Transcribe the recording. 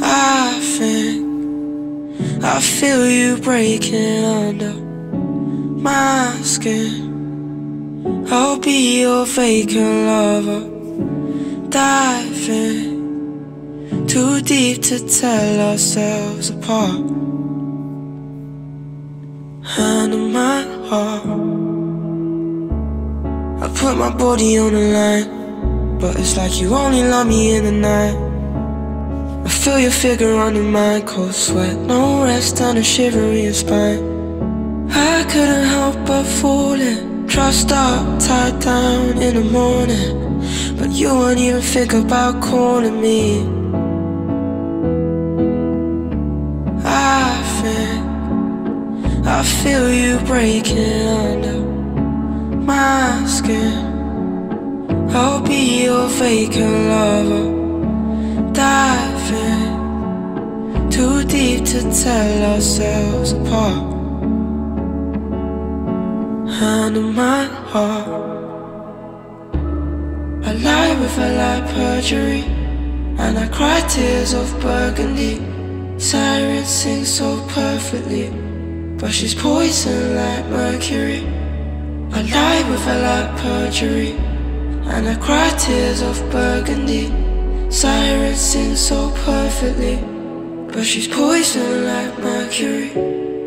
I think I feel you breaking under my skin. I'll be your vacant lover, diving too deep to tell ourselves apart. On my heart, I put my body on the line, but it's like you only love me in the night. I feel your figure under my cold sweat, no rest on a shivering spine. I couldn't help but falling, trussed up, tied down in the morning. But you won't even think about calling me. I think I feel you breaking under my skin. I'll be your vacant lover diving too deep to tell ourselves apart. On my heart, I lie with a lie perjury, and I cry tears of burgundy. Sirens sing so perfectly, but she's poison like mercury. I lie with a lie perjury, and I cry tears of burgundy. Sirens sing so perfectly, but she's poison like mercury.